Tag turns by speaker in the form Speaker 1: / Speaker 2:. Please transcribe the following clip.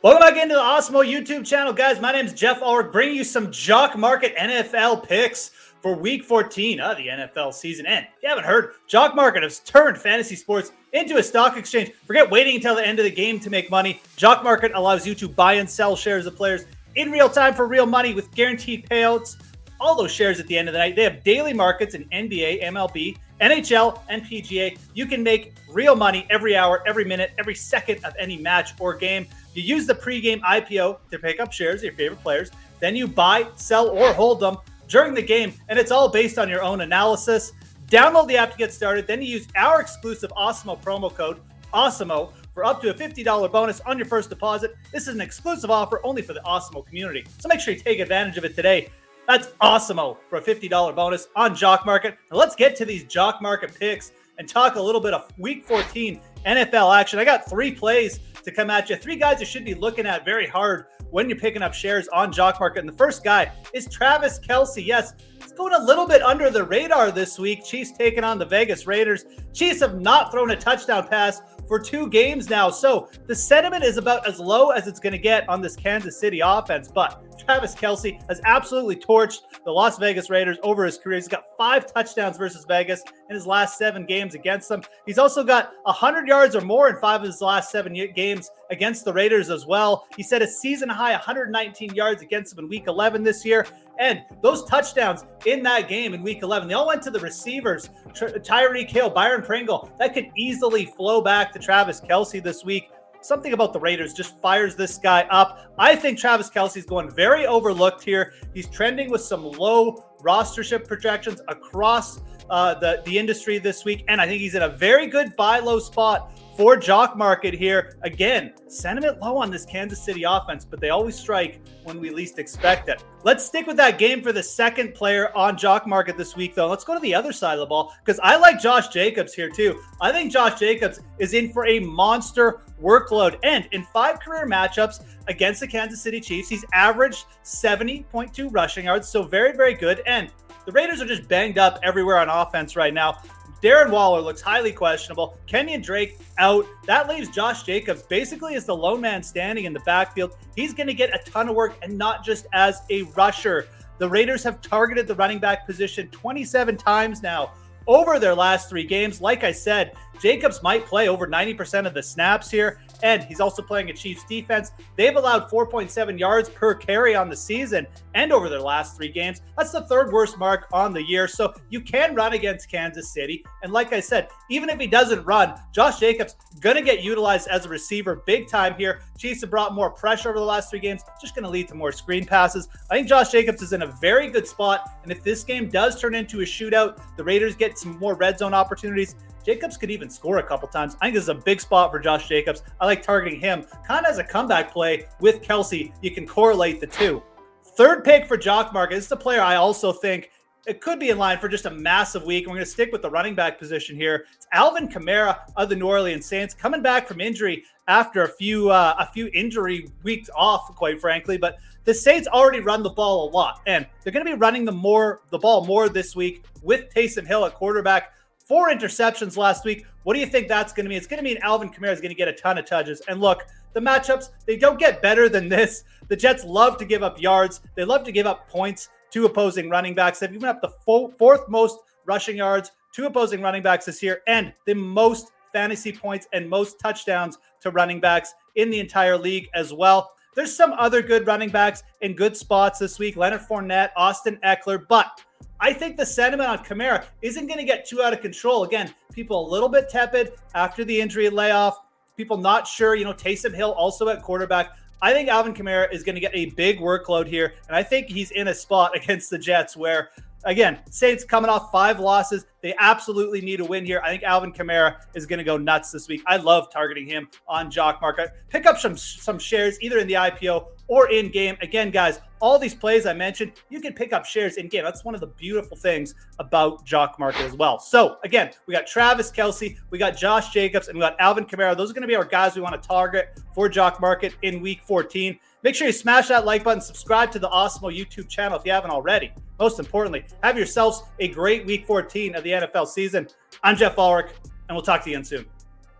Speaker 1: Welcome back into the Awesemo YouTube channel, guys. My name is Geoff Ulrich, bringing you some Jock Market NFL picks for Week 14 of the NFL season. And if you haven't heard, Jock Market has turned fantasy sports into a stock exchange. Forget waiting until the end of the game to make money. Jock Market allows you to buy and sell shares of players in real time for real money with guaranteed payouts. All those shares at the end of the night. They have daily markets in NBA, MLB, NHL, and PGA. You can make real money every hour, every minute, every second of any match or game. You use the pregame IPO to pick up shares of your favorite players. Then you buy, sell, or hold them during the game, and it's all based on your own analysis. Download the app to get started. Then you use our exclusive Awesemo promo code, Awesemo, for up to a $50 bonus on your first deposit. This is an exclusive offer only for the Awesemo community. So make sure you take advantage of it today. That's Awesemo for a $50 bonus on Jock Market. Now let's get to these Jock Market picks and talk a little bit of Week 14 NFL action. I got three plays to come at you. Three guys you should be looking at very hard when you're picking up shares on Jock Market. And the first guy is Travis Kelce. Yes, it's going a little bit under the radar this week. Chiefs taking on the Vegas Raiders. Chiefs have not thrown a touchdown pass for two games now. So the sentiment is about as low as it's going to get on this Kansas City offense. But Travis Kelce has absolutely torched the Las Vegas Raiders over his career. He's got five touchdowns versus Vegas in his last seven games against them. He's also got 100 yards or more in five of his last seven games against the Raiders as well. He set a season high 119 yards against them in week 11 this year. And those touchdowns in that game in week 11, they all went to the receivers Tyreek Hill, Byron Pringle. That could easily flow back to Travis Kelce this week. Something about the Raiders just fires this guy up. I think Travis Kelce's going very overlooked here. He's trending with some low rostership projections across uh, the, the industry this week. And I think he's in a very good buy low spot for Jock Market here. Again, sentiment low on this Kansas City offense, but they always strike when we least expect it. Let's stick with that game for the second player on Jock Market this week, though. Let's go to the other side of the ball because I like Josh Jacobs here, too. I think Josh Jacobs is in for a monster workload. And in five career matchups against the Kansas City Chiefs, he's averaged 70.2 rushing yards, so very, very good. And the Raiders are just banged up everywhere on offense right now. Darren Waller looks highly questionable. Kenyan Drake out. That leaves Josh Jacobs basically as the lone man standing in the backfield. He's going to get a ton of work and not just as a rusher. The Raiders have targeted the running back position 27 times now over their last three games. Like I said, Jacobs might play over 90% of the snaps here and he's also playing a Chiefs defense. They've allowed 4.7 yards per carry on the season and over their last three games. That's the third worst mark on the year. So you can run against Kansas City. And like I said, even if he doesn't run, Josh Jacobs to get utilized as a receiver big time here. Chiefs have brought more pressure over the last three games, just to lead to more screen passes. I think Josh Jacobs is in a very good spot. And if this game does turn into a shootout, the Raiders get some more red zone opportunities. Jacobs could even score a couple times. I think this is a big spot for Josh Jacobs. I like targeting him kind of as a comeback play with Kelce. You can correlate the two. Third pick for Jock Market. This is a player I also think it could be in line for just a massive week. We're going to stick with the running back position here. It's Alvin Kamara of the New Orleans Saints coming back from injury after a few uh, a few injury weeks off, quite frankly. But the Saints already run the ball a lot, and they're going to be running the more the ball more this week with Taysom Hill at quarterback four interceptions last week. What do you think that's going to mean? It's going to mean Alvin Kamara is going to get a ton of touches. And look, the matchups, they don't get better than this. The Jets love to give up yards, they love to give up points to opposing running backs. They've given up the fourth most rushing yards to opposing running backs this year and the most fantasy points and most touchdowns to running backs in the entire league as well. There's some other good running backs in good spots this week Leonard Fournette, Austin Ekeler, but I think the sentiment on Kamara isn't going to get too out of control. Again, people a little bit tepid after the injury layoff. People not sure. You know, Taysom Hill also at quarterback. I think Alvin Kamara is going to get a big workload here, and I think he's in a spot against the Jets where again, Saints coming off five losses. They absolutely need a win here. I think Alvin Kamara is going to go nuts this week. I love targeting him on Jock Market. Pick up some some shares either in the IPO or in game. Again, guys, all these plays I mentioned, you can pick up shares in game. That's one of the beautiful things about Jock Market as well. So again, we got Travis Kelce, we got Josh Jacobs, and we got Alvin Kamara. Those are going to be our guys we want to target for Jock Market in Week 14. Make sure you smash that like button, subscribe to the Awesemo YouTube channel if you haven't already. Most importantly, have yourselves a great week 14 of the NFL season. I'm Geoff Ulrich, and we'll talk to you again soon.